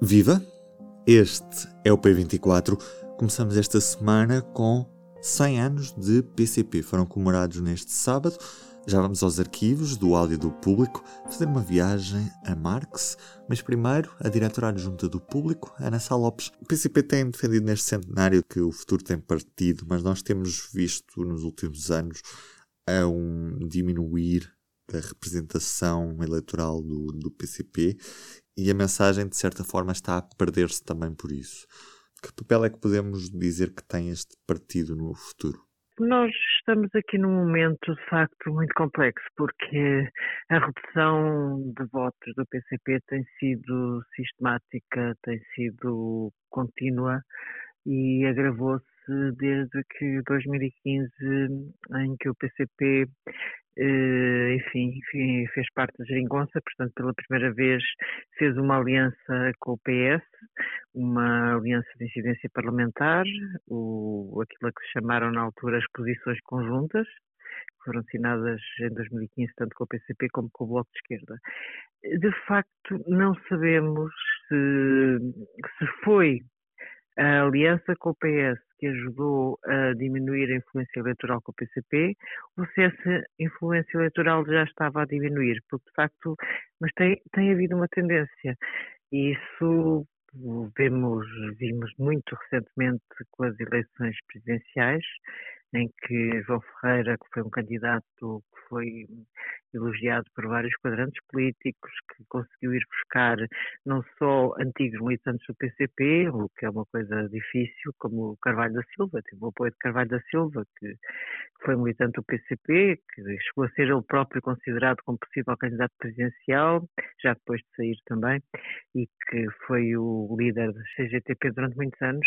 Viva! Este é o P24. Começamos esta semana com 100 anos de PCP. Foram comemorados neste sábado. Já vamos aos arquivos do áudio do público fazer uma viagem a Marx, mas primeiro a diretora adjunta do público, Ana Sá Lopes. O PCP tem defendido neste centenário que o futuro tem partido, mas nós temos visto nos últimos anos a um diminuir da representação eleitoral do, do PCP e a mensagem, de certa forma, está a perder-se também por isso. Que papel é que podemos dizer que tem este partido no futuro? Nós estamos aqui num momento, de facto, muito complexo, porque a redução de votos do PCP tem sido sistemática, tem sido contínua e agravou-se desde que 2015, em que o PCP eh, enfim, fez parte da geringonça, portanto, pela primeira vez fez uma aliança com o PS, uma aliança de incidência parlamentar, o, aquilo a que se chamaram na altura as posições conjuntas, foram assinadas em 2015 tanto com o PCP como com o Bloco de Esquerda. De facto, não sabemos se, se foi a aliança com o PS que ajudou a diminuir a influência eleitoral com o PCP, ou se essa influência eleitoral já estava a diminuir, porque de facto, mas tem, tem havido uma tendência. E isso vemos, vimos muito recentemente com as eleições presidenciais, em que João Ferreira, que foi um candidato que foi elogiado por vários quadrantes políticos, que conseguiu ir buscar não só antigos militantes do PCP, o que é uma coisa difícil, como Carvalho da Silva, teve o apoio de Carvalho da Silva, que foi militante do PCP, que chegou a ser ele próprio considerado como possível candidato presidencial, já depois de sair também, e que foi o líder da CGTP durante muitos anos,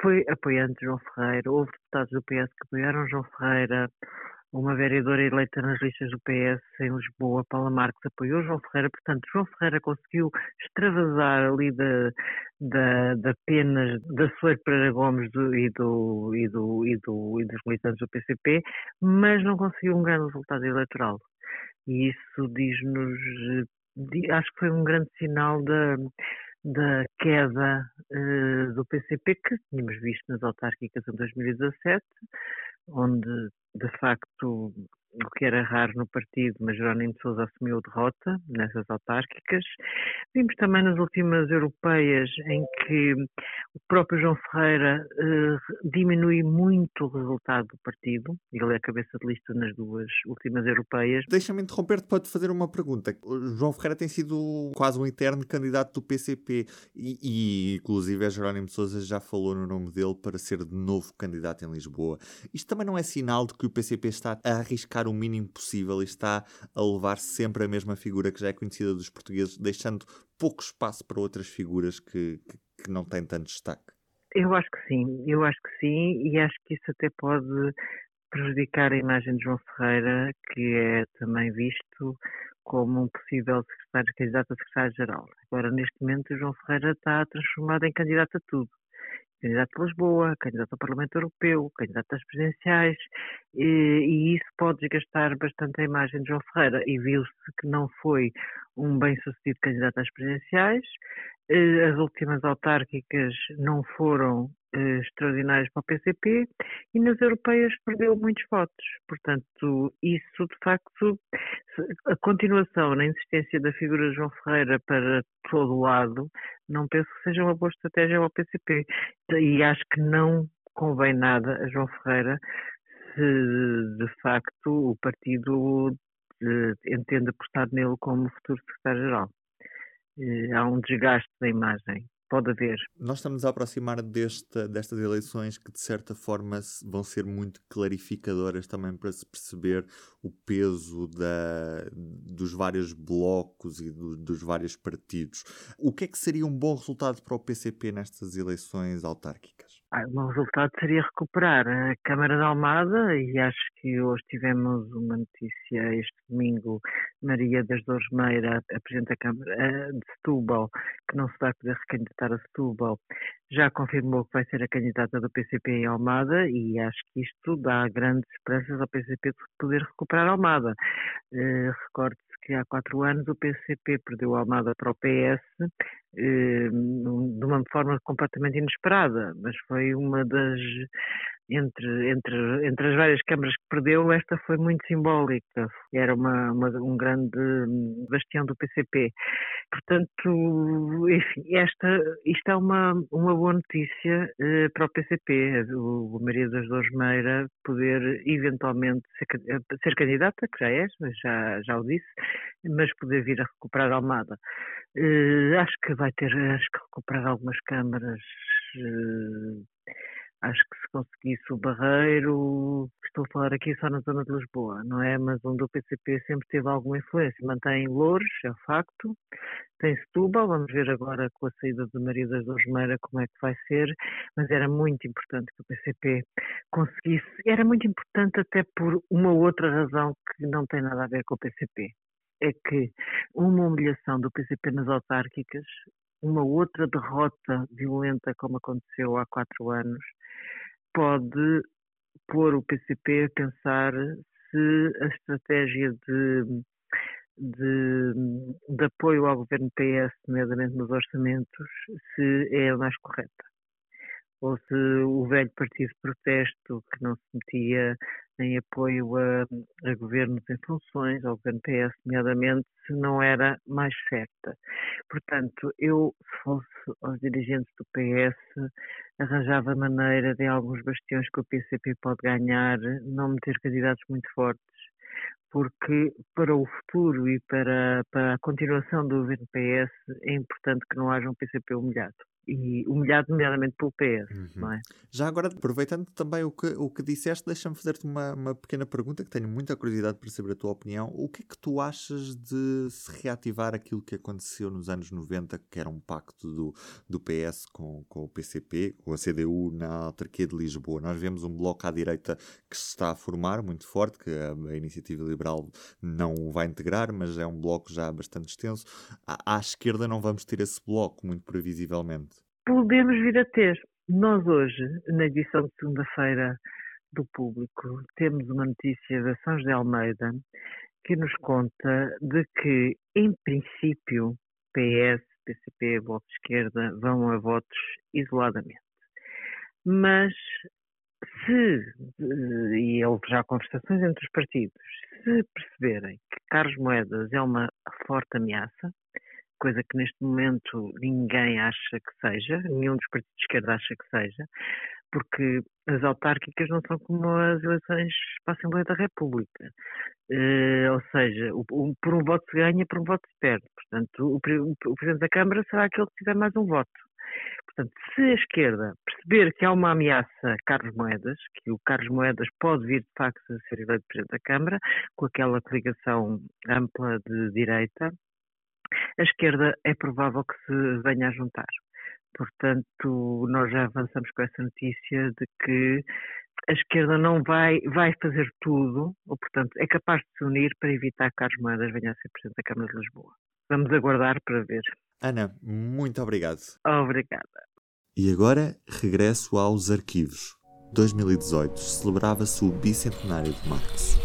foi apoiante de João Ferreira, houve deputados do PS que apoiaram João Ferreira, uma vereadora eleita nas listas do PS em Lisboa, Paula Marques, apoiou João Ferreira, portanto, João Ferreira conseguiu extravasar ali da, da, da pena da Soeiro Pereira Gomes do, e, do, e, do, e, do, e dos militantes do PCP, mas não conseguiu um grande resultado eleitoral. E isso diz-nos, acho que foi um grande sinal da da queda uh, do PCP que tínhamos visto nas autárquicas em 2017, onde de facto o que era raro no partido, mas Jerónimo de Sousa assumiu derrota nessas autárquicas. Vimos também nas últimas europeias em que o próprio João Ferreira eh, diminui muito o resultado do partido. Ele é a cabeça de lista nas duas últimas europeias. Deixa-me interromper-te para te fazer uma pergunta. O João Ferreira tem sido quase um eterno candidato do PCP e, e inclusive a Jerónimo de Sousa já falou no nome dele para ser de novo candidato em Lisboa. Isto também não é sinal de que o PCP está a arriscar o mínimo possível e está a levar sempre a mesma figura que já é conhecida dos portugueses, deixando pouco espaço para outras figuras que, que, que não têm tanto destaque? Eu acho que sim, eu acho que sim, e acho que isso até pode prejudicar a imagem de João Ferreira, que é também visto como um possível secretário, candidato a secretário-geral. Agora, neste momento, João Ferreira está transformado em candidato a tudo candidato a Lisboa, candidato ao Parlamento Europeu, candidato às presidenciais, e, e, isso pode desgastar bastante a imagem de João Ferreira. E viu-se que não foi um bem-sucedido candidato às presidenciais, eh, as últimas autárquicas não foram eh, extraordinárias para o PCP e nas europeias perdeu muitos votos. Portanto, isso de facto, a continuação na insistência da figura de João Ferreira para todo o lado, não penso que seja uma boa estratégia ao PCP. E acho que não convém nada a João Ferreira se de facto o partido eh, entende apostar nele como futuro secretário-geral. Eh, há um desgaste da imagem pode haver. Nós estamos a aproximar desta, destas eleições que, de certa forma, vão ser muito clarificadoras também para se perceber o peso da, dos vários blocos e do, dos vários partidos. O que é que seria um bom resultado para o PCP nestas eleições autárquicas? Ah, o resultado seria recuperar a Câmara de Almada e acho que hoje tivemos uma notícia este domingo, Maria das Dores Meira, a Presidente da Câmara de Setúbal, que não se vai poder recandidatar a Setúbal, já confirmou que vai ser a candidata do PCP em Almada e acho que isto dá grandes esperanças ao PCP de poder recuperar Almada. Uh, Recorde-se que há quatro anos o PCP perdeu a Almada para o PS eh, de uma forma completamente inesperada, mas foi uma das entre, entre, entre as várias câmaras que perdeu, esta foi muito simbólica. Era uma, uma, um grande bastião do PCP. Portanto, enfim, esta, isto é uma, uma boa notícia eh, para o PCP, o, o Maria das Dores Meira poder eventualmente ser, ser candidata, que já é, já, já o disse, mas poder vir a recuperar a Almada. Eh, acho que vai ter acho que recuperar algumas câmaras. Eh, Acho que se conseguisse o Barreiro, estou a falar aqui só na zona de Lisboa, não é? Mas onde o PCP sempre teve alguma influência. Mantém Louros, é um facto. Tem Setúbal, vamos ver agora com a saída de Maria das Dores como é que vai ser. Mas era muito importante que o PCP conseguisse. Era muito importante até por uma outra razão que não tem nada a ver com o PCP. É que uma humilhação do PCP nas autárquicas uma outra derrota violenta como aconteceu há quatro anos pode pôr o PCP a pensar se a estratégia de, de, de apoio ao governo PS, nomeadamente nos orçamentos, se é a mais correta. Ou se o velho partido de protesto, que não se metia em apoio a, a, governos em funções, ao governo PS, nomeadamente, se não era mais certa. Portanto, eu, se fosse aos dirigentes do PS, arranjava maneira de, alguns bastiões que o PCP pode ganhar, não meter candidatos muito fortes, porque para o futuro e para, para a continuação do governo PS é importante que não haja um PCP humilhado e humilhado nomeadamente pelo PS, uhum. não é? Já agora, aproveitando também o que, o que disseste, deixa-me fazer-te uma, uma pequena pergunta que tenho muita curiosidade para saber a tua opinião. O que é que tu achas de se reativar aquilo que aconteceu nos anos 90, que era um pacto do, do PS com, com o PCP, com a CDU na autarquia de Lisboa? Nós vemos um bloco à direita que se está a formar muito forte, que a, a Iniciativa Liberal não o vai integrar, mas é um bloco já bastante extenso. À, à esquerda não vamos ter esse bloco, muito previsivelmente podemos vir a ter. Nós hoje, na edição de segunda-feira do público, temos uma notícia da São José Almeida que nos conta de que, em princípio, PS, PCP, Bloco de Esquerda vão a votos isoladamente. Mas se, e houve já conversações entre os partidos, se perceberem que Carlos Moedas é uma forte ameaça, coisa que neste momento ninguém acha que seja, nenhum dos partidos de esquerda acha que seja, porque as autárquicas não são como as eleições para a Assembleia da República. Uh, ou seja, o, o, por um voto se ganha, por um voto se perde. Portanto, o, o, Presidente da Câmara será aquele que tiver mais um voto. Portanto, se a esquerda perceber que há uma ameaça a Carlos Moedas, que o Carlos Moedas pode vir de facto a ser eleito Presidente da Câmara, com aquela coligação ampla de direita, a esquerda é provável que se venha a juntar. Portanto, nós já avançamos com essa notícia de que a esquerda não vai, vai fazer tudo, ou portanto é capaz de se unir para evitar que Carlos Moedas venha a ser Presidente da Câmara de Lisboa. Vamos aguardar para ver. Ana, muito obrigado. Obrigada. E agora regresso aos arquivos. 2018 celebrava-se o bicentenário de Marx.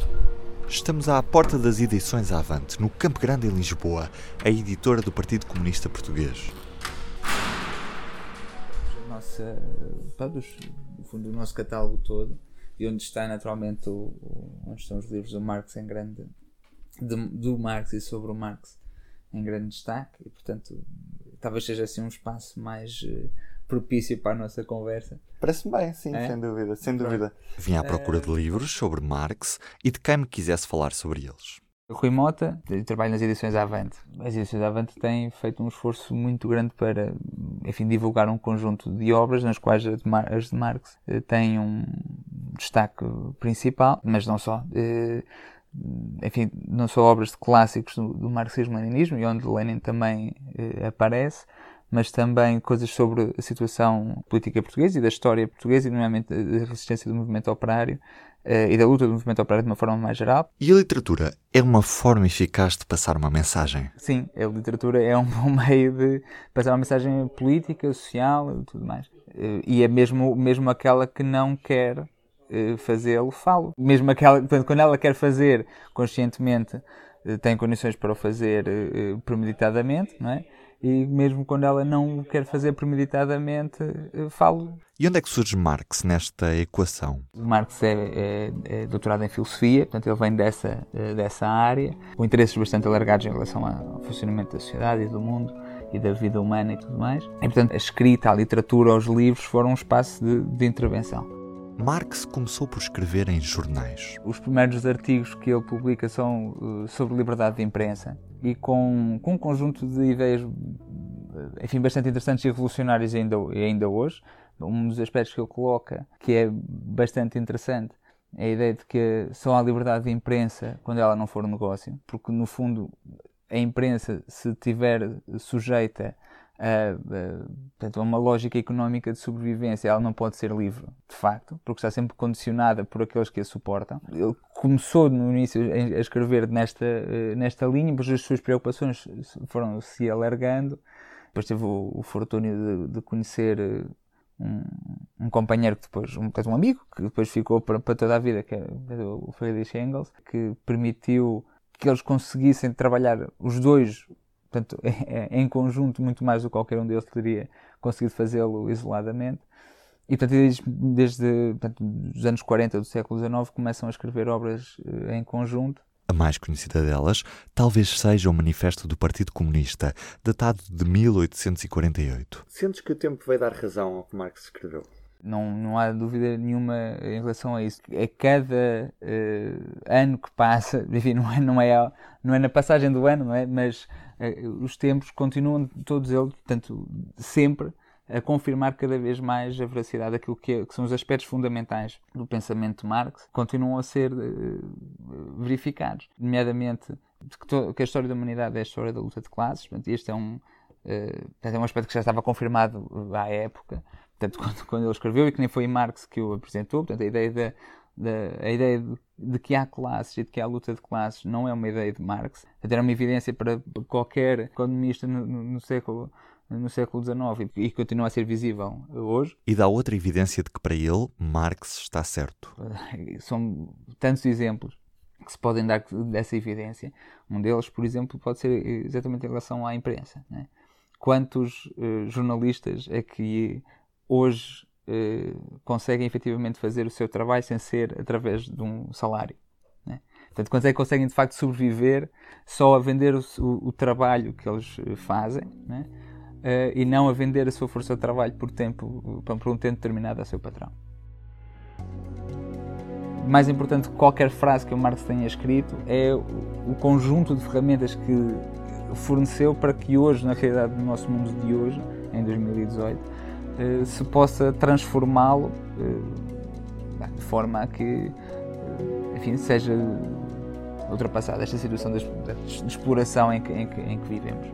Estamos à porta das edições Avante, no Campo Grande, em Lisboa, a editora do Partido Comunista Português. Nossa, no fundo, o nosso catálogo todo, e onde está naturalmente o, onde estão os livros do Marx em grande, de, do Marx e sobre o Marx em grande destaque, e portanto, talvez seja assim um espaço mais uh, propício para a nossa conversa. Parece-me bem, sim, é? sem dúvida, sem dúvida. Vim à procura de livros sobre Marx e de quem me quisesse falar sobre eles. Rui Mota, trabalho nas edições Avante. As edições Avante têm feito um esforço muito grande para, enfim, divulgar um conjunto de obras, nas quais as de Marx eh, têm um destaque principal, mas não só. Eh, enfim, não só obras de clássicos do, marxismo-leninismo, e onde Lenin também eh, aparece, mas também coisas sobre a situação política portuguesa e da história portuguesa, e nomeadamente da resistência do movimento operário uh, e da luta do movimento operário de uma forma mais geral. E a literatura é uma forma eficaz de passar uma mensagem? Sim, a literatura é um bom meio de passar uma mensagem política, social e tudo mais. Uh, e é mesmo, mesmo aquela que não quer uh, fazê-lo, falo. Mesmo aquela, portanto, quando ela quer fazer conscientemente tem condições para o fazer premeditadamente, não é? E mesmo quando ela não o quer fazer premeditadamente, eh, falo. E onde é que surge Marx nesta equação? Marx é, é, é doutorado em filosofia, portanto ele vem dessa, eh, dessa área, com interesses bastante alargados em relação ao funcionamento da sociedade e do mundo e da vida humana e tudo mais. E portanto a escrita, a literatura, os livros foram um espaço de, de intervenção. Marx começou por escrever em jornais. Os primeiros artigos que ele publica são uh, sobre liberdade de imprensa e com, com um conjunto de ideias enfim, bastante interessantes e revolucionárias ainda, ainda hoje. Um dos aspectos que ele coloca, que é bastante interessante, é a ideia de que só há liberdade de imprensa quando ela não for um negócio, porque no fundo a imprensa, se estiver sujeita a, portanto, uma lógica económica de sobrevivência, ela não pode ser livre, de facto, porque está sempre condicionada por aqueles que a suportam. Ele começou no início a escrever nesta, eh, nesta linha, mas as suas preocupações foram se alargando. Depois teve o, o fortúnio de, de conhecer eh, um, um, companheiro que depois, um, um amigo, que depois ficou para, para toda a vida, que é o Friedrich Engels, que permitiu que eles conseguissem trabalhar os dois portanto, em conjunto, muito mais do que qualquer um deles teria conseguido fazê-lo isoladamente. E, portanto, desde, desde portanto, os anos 40 do século XIX começam a escrever obras eh, em conjunto. A mais conhecida delas talvez seja o Manifesto do Partido Comunista, datado de 1848. Sentes que o tempo vai dar razão ao que Marx escreveu? Não, não há dúvida nenhuma em relação a isso. A cada uh, ano que passa, enfim, não é, não, é, não é na passagem do ano, não é? mas uh, os tempos continuam, todos eles, portanto, sempre a confirmar cada vez mais a veracidade daquilo que, é, que, são os aspectos fundamentais do pensamento de Marx, continuam a ser uh, verificados. Nomeadamente, que, que, a história da humanidade é a história da luta de classes, portanto, este é um, uh, é um aspecto que já estava confirmado à época, portanto, quando, quando, ele escreveu, e que nem foi Marx que o apresentou, portanto, a ideia, de, de a ideia de, de, que há classes e de que há luta de classes não é uma ideia de Marx, era uma evidência para qualquer economista no, no, no século no século XIX e continua a ser visível hoje. E dá outra evidência de que para ele Marx está certo. São tantos exemplos que se podem dar dessa evidência. Um deles, por exemplo, pode ser exatamente em relação à imprensa. Né? Quantos uh, jornalistas é que hoje uh, conseguem efetivamente fazer o seu trabalho sem ser através de um salário. Né? Portanto, quantos é que conseguem de facto sobreviver só a vender o, o, o trabalho que eles eh, fazem né? uh, e não a vender a sua força de trabalho por, tempo, por um tempo determinado ao seu patrão. Mais importante que qualquer frase que o Marx tenha escrito é o conjunto de ferramentas que forneceu para que hoje, na realidade do nosso mundo de hoje, em 2018, eh, se possa transformá-lo eh, de forma a que eh, enfim, seja ultrapassada esta situação de, exploração em que, em que, em que vivemos. É?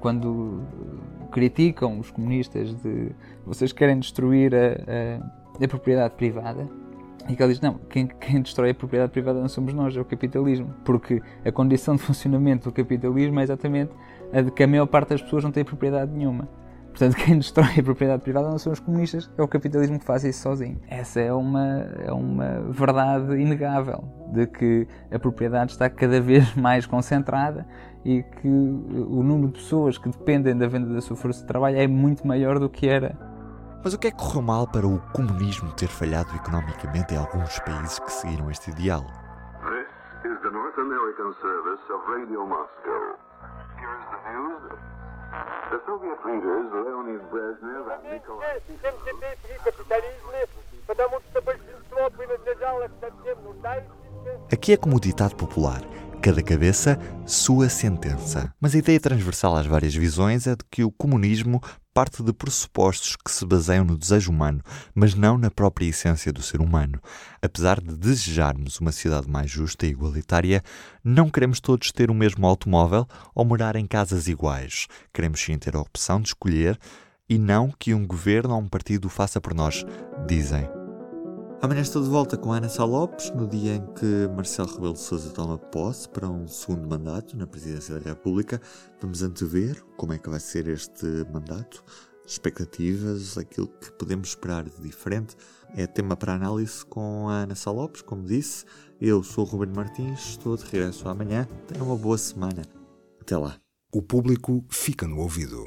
Quando criticam os comunistas de vocês querem destruir a, a, a propriedade privada, e que ele diz: não, quem, quem, destrói a propriedade privada não somos nós, é o capitalismo. Porque a condição de funcionamento do capitalismo é exatamente a de que a maior parte das pessoas não tem propriedade nenhuma. Portanto, quem destrói a propriedade privada não são os comunistas, é o capitalismo que faz isso sozinho. Essa é uma, é uma verdade inegável, de que a propriedade está cada vez mais concentrada e que o número de pessoas que dependem da venda da sua força de trabalho é muito maior do que era. Mas o que é que correu mal para o comunismo ter falhado economicamente em alguns países que seguiram este ideal? This is the North American service of Radio Moscow. The Soviet leaders Leonid Brezhnev and Nikolai... Aqui é como o ditado popular, cada cabeça, sua sentença. Mas a ideia transversal às várias visões é de que o comunismo parte de pressupostos que se baseiam no desejo humano, mas não na própria essência do ser humano. Apesar de desejarmos uma sociedade mais justa e igualitária, não queremos todos ter o mesmo automóvel ou morar em casas iguais. Queremos sim ter a opção de escolher e não que um governo ou um partido o faça por nós, dizem. Amanhã estou de volta com Ana Sá Lopes, no dia em que Marcelo Rebelo de Sousa toma posse para um segundo mandato na Presidência da República. Vamos antever como é que vai ser este mandato. expectativas, aquilo que podemos esperar de diferente. É tema para análise com a Ana Salopes, como disse. Eu sou o Ruben Martins, estou de regresso amanhã. Tenham uma boa semana. Até lá. O público fica no ouvido.